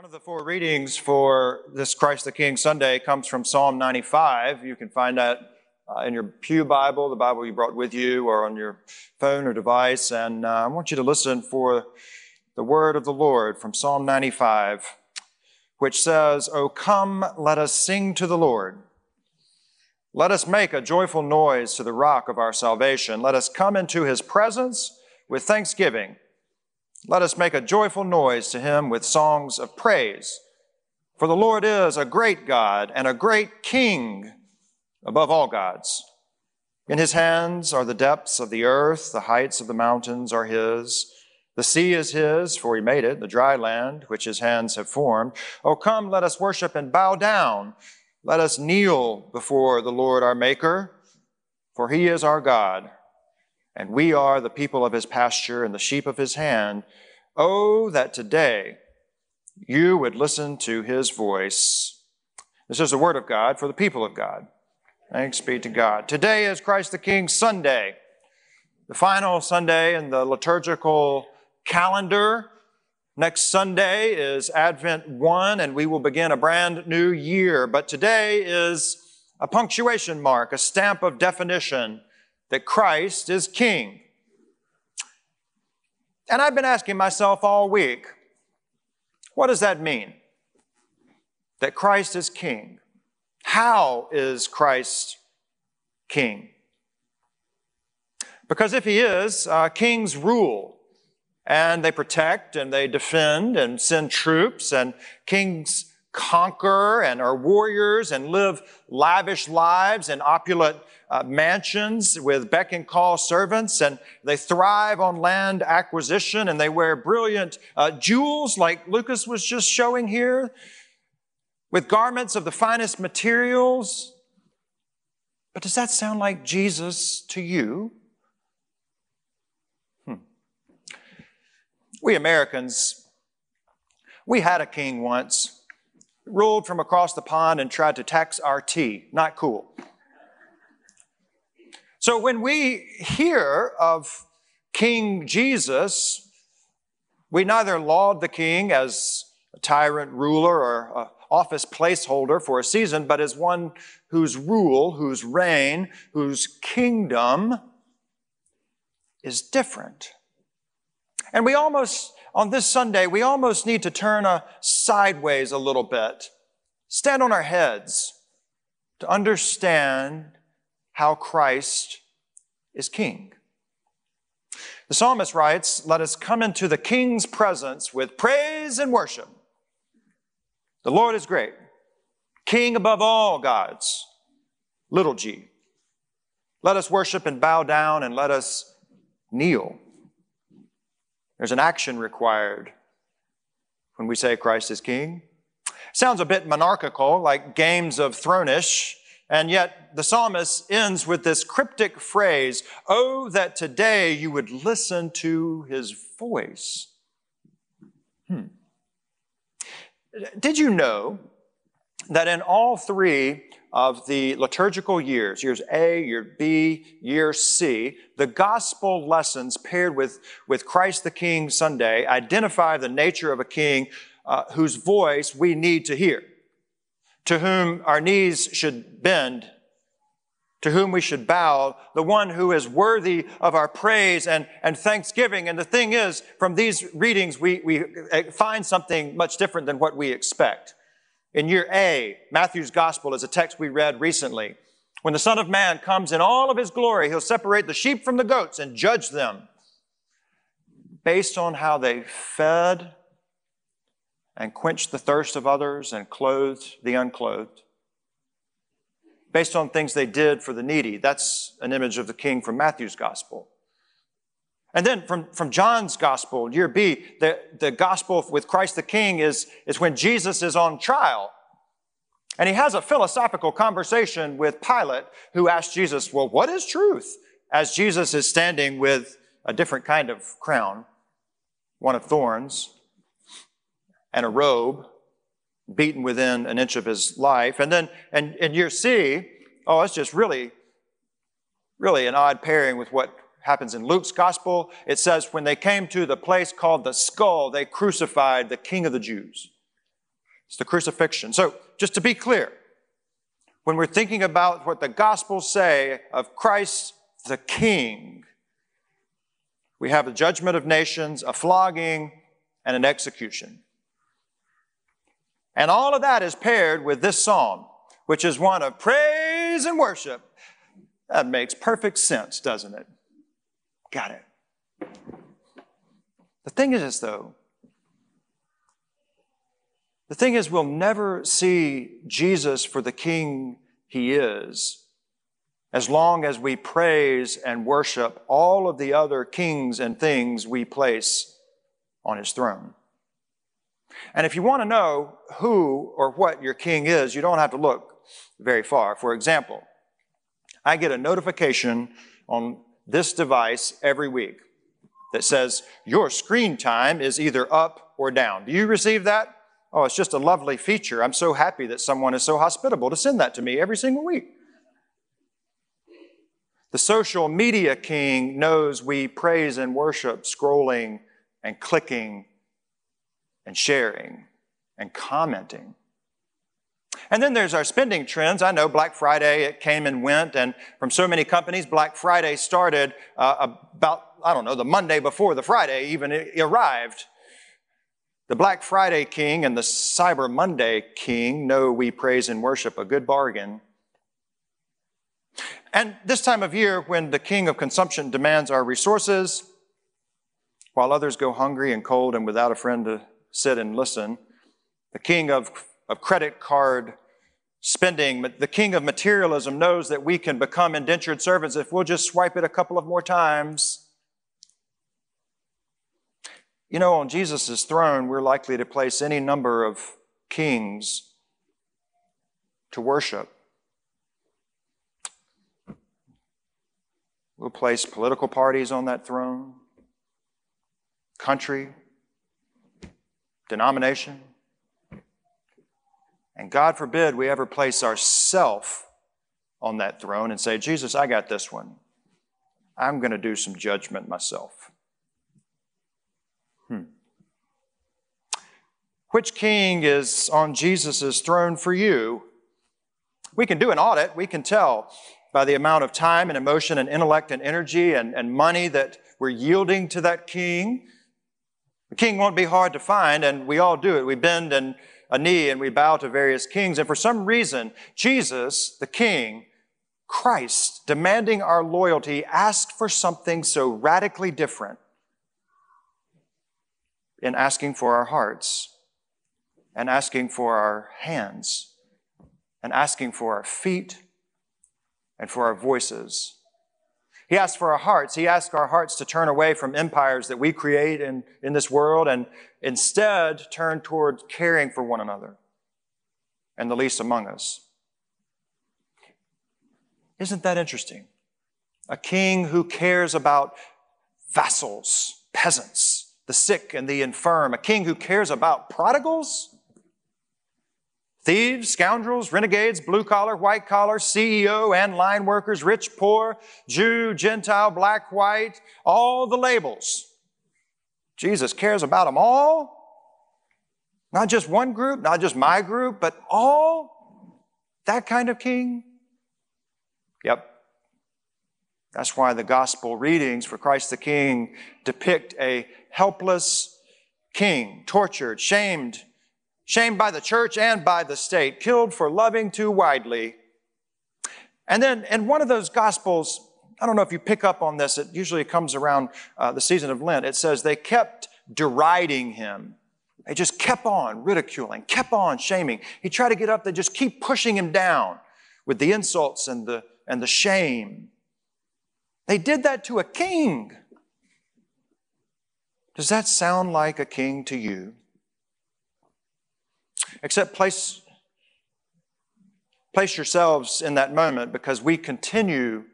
One of the four readings for this Christ the King Sunday comes from Psalm 95. You can find that uh, in your Pew Bible, the Bible you brought with you, or on your phone or device. And uh, I want you to listen for the word of the Lord from Psalm 95, which says, O come, let us sing to the Lord. Let us make a joyful noise to the rock of our salvation. Let us come into his presence with thanksgiving. Let us make a joyful noise to him with songs of praise. For the Lord is a great God and a great King above all gods. In his hands are the depths of the earth, the heights of the mountains are his. The sea is his, for he made it, the dry land which his hands have formed. Oh, come, let us worship and bow down. Let us kneel before the Lord our Maker, for he is our God and we are the people of his pasture and the sheep of his hand. Oh, that today you would listen to his voice. This is the word of God for the people of God. Thanks be to God. Today is Christ the King Sunday, the final Sunday in the liturgical calendar. Next Sunday is Advent 1, and we will begin a brand new year. But today is a punctuation mark, a stamp of definition that Christ is King. And I've been asking myself all week, what does that mean? That Christ is King. How is Christ King? Because if He is, uh, kings rule and they protect and they defend and send troops and kings conquer and are warriors and live lavish lives and opulent uh, mansions with beck and call servants, and they thrive on land acquisition, and they wear brilliant uh, jewels like Lucas was just showing here, with garments of the finest materials. But does that sound like Jesus to you? Hmm. We Americans, we had a king once, ruled from across the pond and tried to tax our tea. Not cool. So when we hear of King Jesus, we neither laud the king as a tyrant ruler or an office placeholder for a season, but as one whose rule, whose reign, whose kingdom is different. And we almost, on this Sunday, we almost need to turn a sideways a little bit, stand on our heads to understand how Christ is king. The psalmist writes, Let us come into the king's presence with praise and worship. The Lord is great, king above all gods, little g. Let us worship and bow down and let us kneel. There's an action required when we say Christ is king. Sounds a bit monarchical, like Games of Thronish, and yet the psalmist ends with this cryptic phrase, Oh, that today you would listen to his voice. Hmm. Did you know that in all three of the liturgical years, years A, year B, year C, the gospel lessons paired with, with Christ the King Sunday identify the nature of a king uh, whose voice we need to hear to whom our knees should bend, to whom we should bow, the one who is worthy of our praise and, and thanksgiving. And the thing is, from these readings, we, we uh, find something much different than what we expect. In year A, Matthew's gospel is a text we read recently. When the Son of Man comes in all of his glory, he'll separate the sheep from the goats and judge them based on how they fed and quenched the thirst of others and clothed the unclothed. Based on things they did for the needy. That's an image of the king from Matthew's gospel. And then from, from John's gospel, year B, the, the gospel with Christ the King is, is when Jesus is on trial. And he has a philosophical conversation with Pilate, who asks Jesus, Well, what is truth? As Jesus is standing with a different kind of crown, one of thorns and a robe, beaten within an inch of his life. And then and in year C, oh, it's just really, really an odd pairing with what happens in Luke's gospel. It says, when they came to the place called the skull, they crucified the king of the Jews. It's the crucifixion. So, just to be clear, when we're thinking about what the Gospels say of Christ the King, we have a judgment of nations, a flogging, and an execution. And all of that is paired with this psalm, which is one of praise and worship. That makes perfect sense, doesn't it? Got it. The thing is, though, the thing is, we'll never see Jesus for the King he is as long as we praise and worship all of the other kings and things we place on his throne. And if you want to know who or what your king is, you don't have to look very far. For example, I get a notification on this device every week that says your screen time is either up or down. Do you receive that? Oh, it's just a lovely feature. I'm so happy that someone is so hospitable to send that to me every single week. The social media king knows we praise and worship scrolling and clicking and sharing and commenting. And then there's our spending trends. I know Black Friday, it came and went, and from so many companies, Black Friday started uh, about, I don't know, the Monday before the Friday even arrived. The Black Friday king and the Cyber Monday king know we praise and worship a good bargain. And this time of year, when the king of consumption demands our resources, while others go hungry and cold and without a friend to sit and listen, the king of, of credit card spending, the king of materialism knows that we can become indentured servants if we'll just swipe it a couple of more times. You know, on Jesus' throne, we're likely to place any number of kings to worship. We'll place political parties on that throne, country, denomination. And God forbid we ever place ourself on that throne and say, Jesus, I got this one. I'm going to do some judgment myself. Hmm. Which king is on Jesus' throne for you? We can do an audit. We can tell by the amount of time and emotion and intellect and energy and, and money that we're yielding to that king. The king won't be hard to find, and we all do it. We bend and a knee and we bow to various kings. And for some reason, Jesus, the king, Christ, demanding our loyalty, asked for something so radically different in asking for our hearts and asking for our hands and asking for our feet and for our voices. He asks for our hearts. He asks our hearts to turn away from empires that we create in, in this world and instead turn toward caring for one another and the least among us. Isn't that interesting? A king who cares about vassals, peasants, the sick and the infirm, a king who cares about prodigals, thieves, scoundrels, renegades, blue collar, white collar, CEO and line workers, rich, poor, Jew, Gentile, black, white, all the labels. Jesus cares about them all. Not just one group, not just my group, but all. That kind of king. Yep. That's why the gospel readings for Christ the King depict a helpless king, tortured, shamed, shamed by the church and by the state, killed for loving too widely. And then in one of those gospels, I don't know if you pick up on this, it usually comes around uh, the season of Lent. It says they kept deriding him. They just kept on ridiculing, kept on shaming. He tried to get up, they just keep pushing him down with the insults and the, and the shame. They did that to a king. Does that sound like a king to you? Except place, place yourselves in that moment because we continue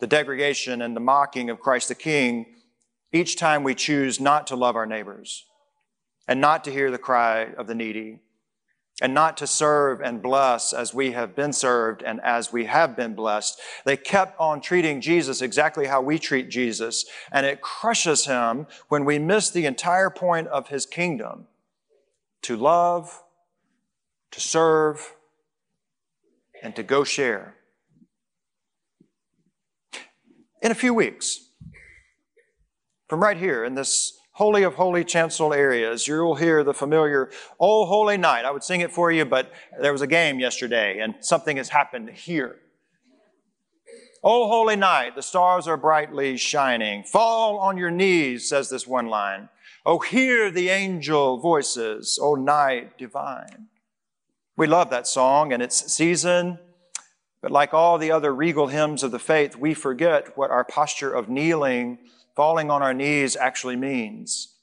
the degradation and the mocking of Christ the King each time we choose not to love our neighbors and not to hear the cry of the needy and not to serve and bless as we have been served and as we have been blessed. They kept on treating Jesus exactly how we treat Jesus, and it crushes him when we miss the entire point of his kingdom to love to serve, and to go share. In a few weeks, from right here in this Holy of Holy chancel areas, you'll hear the familiar Oh Holy Night. I would sing it for you, but there was a game yesterday and something has happened here. Oh Holy Night, the stars are brightly shining. Fall on your knees, says this one line. Oh, hear the angel voices, oh night divine. We love that song and its season, but like all the other regal hymns of the faith, we forget what our posture of kneeling, falling on our knees actually means.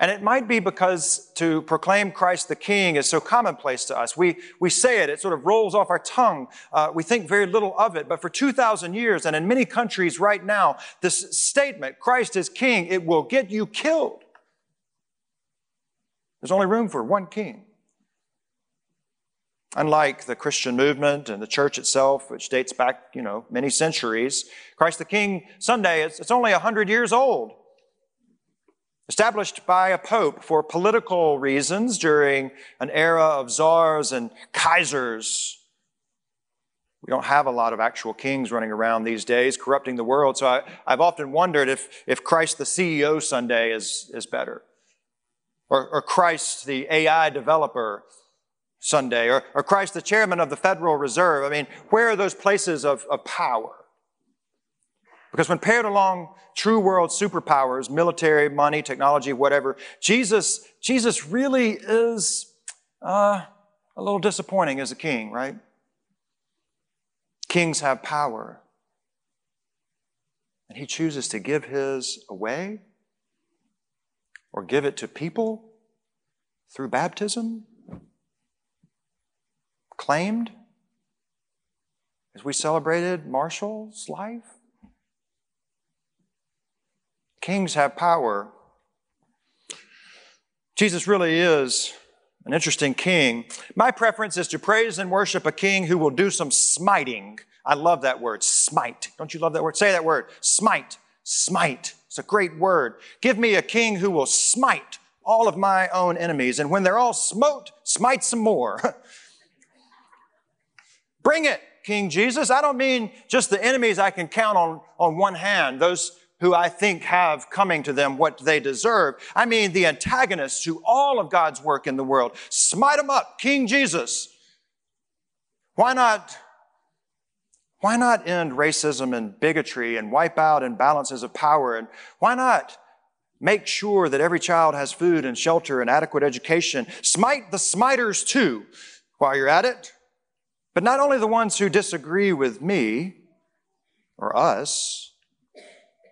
And it might be because to proclaim Christ the King is so commonplace to us. We, we say it, it sort of rolls off our tongue. Uh, we think very little of it. But for 2,000 years, and in many countries right now, this statement, Christ is King, it will get you killed. There's only room for one king. Unlike the Christian movement and the church itself, which dates back, you know, many centuries, Christ the King Sunday, it's, it's only 100 years old. Established by a pope for political reasons during an era of czars and kaisers. We don't have a lot of actual kings running around these days, corrupting the world. So I, have often wondered if, if Christ the CEO Sunday is, is better or, or Christ, the AI developer Sunday, or, or Christ, the chairman of the Federal Reserve. I mean, where are those places of, of power? Because when paired along true world superpowers, military, money, technology, whatever, Jesus, Jesus really is uh, a little disappointing as a king, right? Kings have power. And he chooses to give his away or give it to people through baptism? Claimed as we celebrated Marshall's life? Kings have power. Jesus really is an interesting king. My preference is to praise and worship a king who will do some smiting. I love that word, smite. Don't you love that word? Say that word, smite, smite. It's a great word. Give me a king who will smite all of my own enemies. And when they're all smote, smite some more. Bring it, King Jesus. I don't mean just the enemies I can count on, on one hand, those who I think have coming to them what they deserve. I mean the antagonists to all of God's work in the world. Smite them up, King Jesus. Why not why not end racism and bigotry and wipe out imbalances of power? And why not make sure that every child has food and shelter and adequate education? Smite the smiters too while you're at it. But not only the ones who disagree with me or us.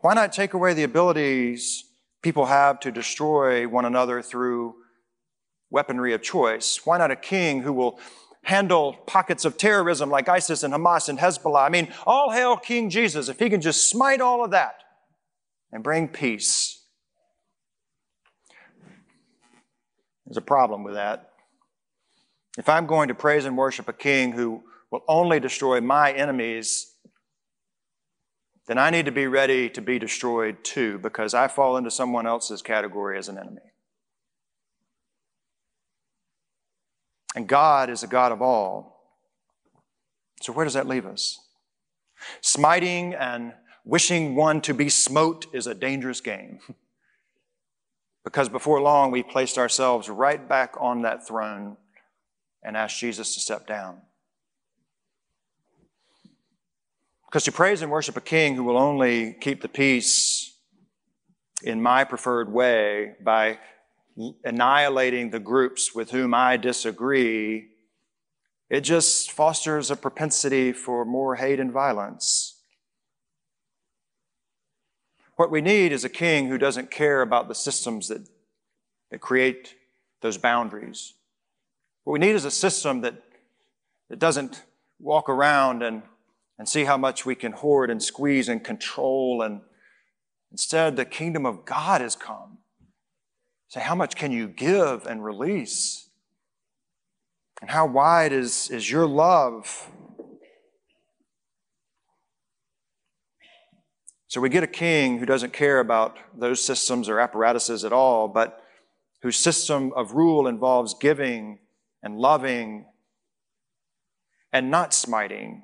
Why not take away the abilities people have to destroy one another through weaponry of choice? Why not a king who will handle pockets of terrorism like ISIS and Hamas and Hezbollah. I mean, all hail King Jesus if he can just smite all of that and bring peace. There's a problem with that. If I'm going to praise and worship a king who will only destroy my enemies, then I need to be ready to be destroyed too because I fall into someone else's category as an enemy. And God is a God of all. So, where does that leave us? Smiting and wishing one to be smote is a dangerous game. because before long, we placed ourselves right back on that throne and asked Jesus to step down. Because to praise and worship a king who will only keep the peace in my preferred way by annihilating the groups with whom I disagree, it just fosters a propensity for more hate and violence. What we need is a king who doesn't care about the systems that, that create those boundaries. What we need is a system that, that doesn't walk around and, and see how much we can hoard and squeeze and control. And instead, the kingdom of God has come Say, how much can you give and release? And how wide is, is your love? So we get a king who doesn't care about those systems or apparatuses at all, but whose system of rule involves giving and loving and not smiting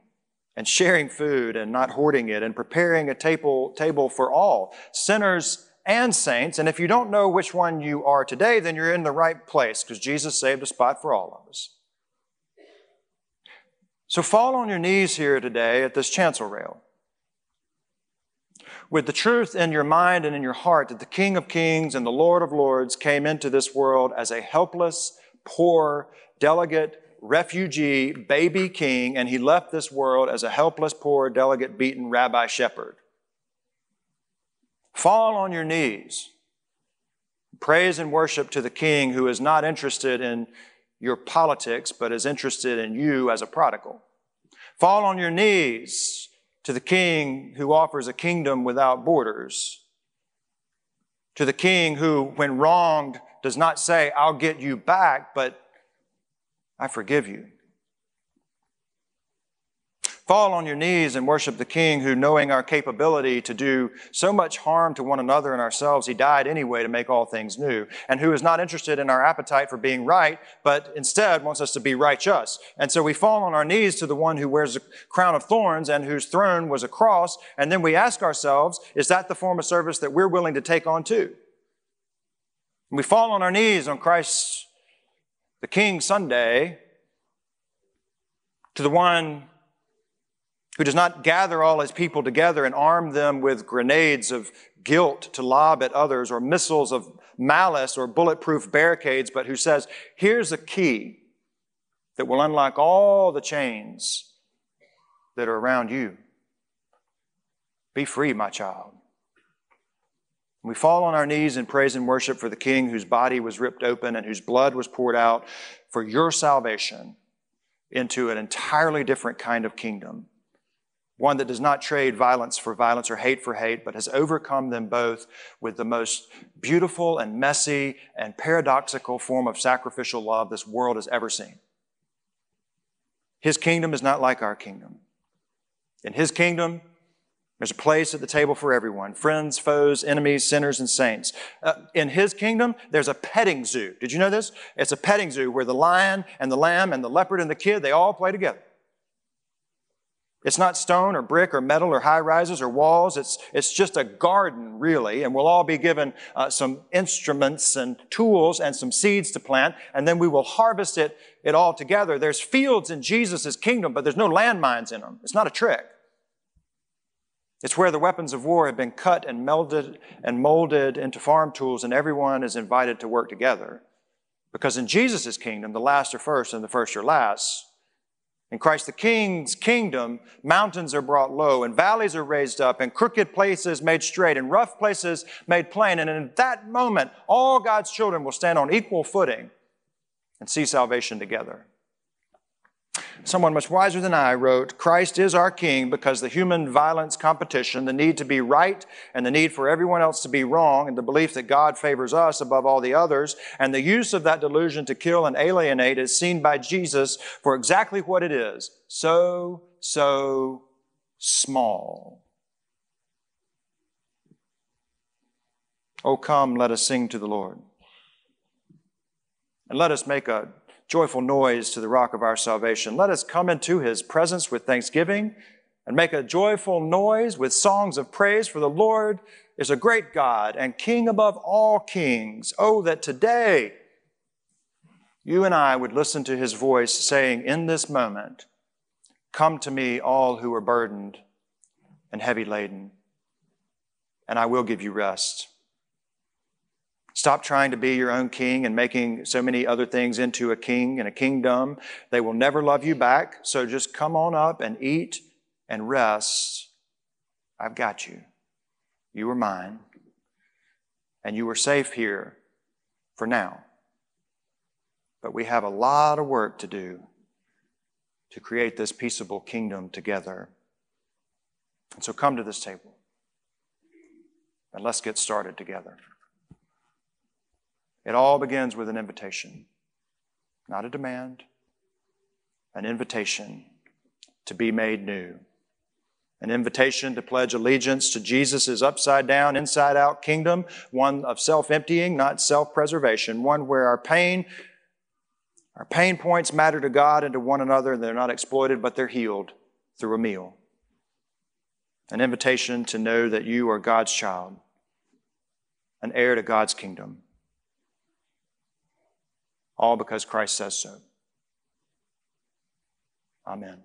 and sharing food and not hoarding it and preparing a table, table for all, sinners and saints. And if you don't know which one you are today, then you're in the right place because Jesus saved a spot for all of us. So fall on your knees here today at this chancel rail with the truth in your mind and in your heart that the King of Kings and the Lord of Lords came into this world as a helpless, poor, delegate, refugee, baby king, and he left this world as a helpless, poor, delegate, beaten rabbi shepherd. Fall on your knees. Praise and worship to the king who is not interested in your politics, but is interested in you as a prodigal. Fall on your knees to the king who offers a kingdom without borders. To the king who, when wronged, does not say, I'll get you back, but I forgive you. Fall on your knees and worship the King who, knowing our capability to do so much harm to one another and ourselves, he died anyway to make all things new, and who is not interested in our appetite for being right, but instead wants us to be righteous. And so we fall on our knees to the one who wears a crown of thorns and whose throne was a cross, and then we ask ourselves, is that the form of service that we're willing to take on too? And we fall on our knees on Christ's, the King Sunday, to the one who does not gather all his people together and arm them with grenades of guilt to lob at others or missiles of malice or bulletproof barricades, but who says, here's a key that will unlock all the chains that are around you. Be free, my child. We fall on our knees in praise and worship for the King whose body was ripped open and whose blood was poured out for your salvation into an entirely different kind of kingdom one that does not trade violence for violence or hate for hate, but has overcome them both with the most beautiful and messy and paradoxical form of sacrificial love this world has ever seen. His kingdom is not like our kingdom. In His kingdom, there's a place at the table for everyone friends, foes, enemies, sinners, and saints. Uh, in His kingdom, there's a petting zoo. Did you know this? It's a petting zoo where the lion and the lamb and the leopard and the kid, they all play together. It's not stone or brick or metal or high rises or walls. It's, it's just a garden, really. And we'll all be given uh, some instruments and tools and some seeds to plant, and then we will harvest it, it all together. There's fields in Jesus' kingdom, but there's no landmines in them. It's not a trick. It's where the weapons of war have been cut and melded and molded into farm tools, and everyone is invited to work together. Because in Jesus' kingdom, the last are first and the first are last. In Christ the King's kingdom, mountains are brought low, and valleys are raised up, and crooked places made straight, and rough places made plain. And in that moment, all God's children will stand on equal footing and see salvation together. Someone much wiser than I wrote, Christ is our King because the human violence competition, the need to be right and the need for everyone else to be wrong, and the belief that God favors us above all the others, and the use of that delusion to kill and alienate is seen by Jesus for exactly what it is so, so small. Oh, come, let us sing to the Lord. And let us make a joyful noise to the rock of our salvation. Let us come into his presence with thanksgiving and make a joyful noise with songs of praise, for the Lord is a great God and King above all kings. Oh, that today you and I would listen to his voice saying, In this moment, come to me, all who are burdened and heavy laden, and I will give you rest. Stop trying to be your own king and making so many other things into a king and a kingdom. They will never love you back. So just come on up and eat and rest. I've got you. You are mine. And you are safe here for now. But we have a lot of work to do to create this peaceable kingdom together. And so come to this table and let's get started together. It all begins with an invitation, not a demand, an invitation to be made new. An invitation to pledge allegiance to Jesus' upside down, inside out kingdom, one of self emptying, not self preservation, one where our pain Our pain points matter to God and to one another. And they're not exploited, but they're healed through a meal. An invitation to know that you are God's child, an heir to God's kingdom. All because Christ says so. Amen.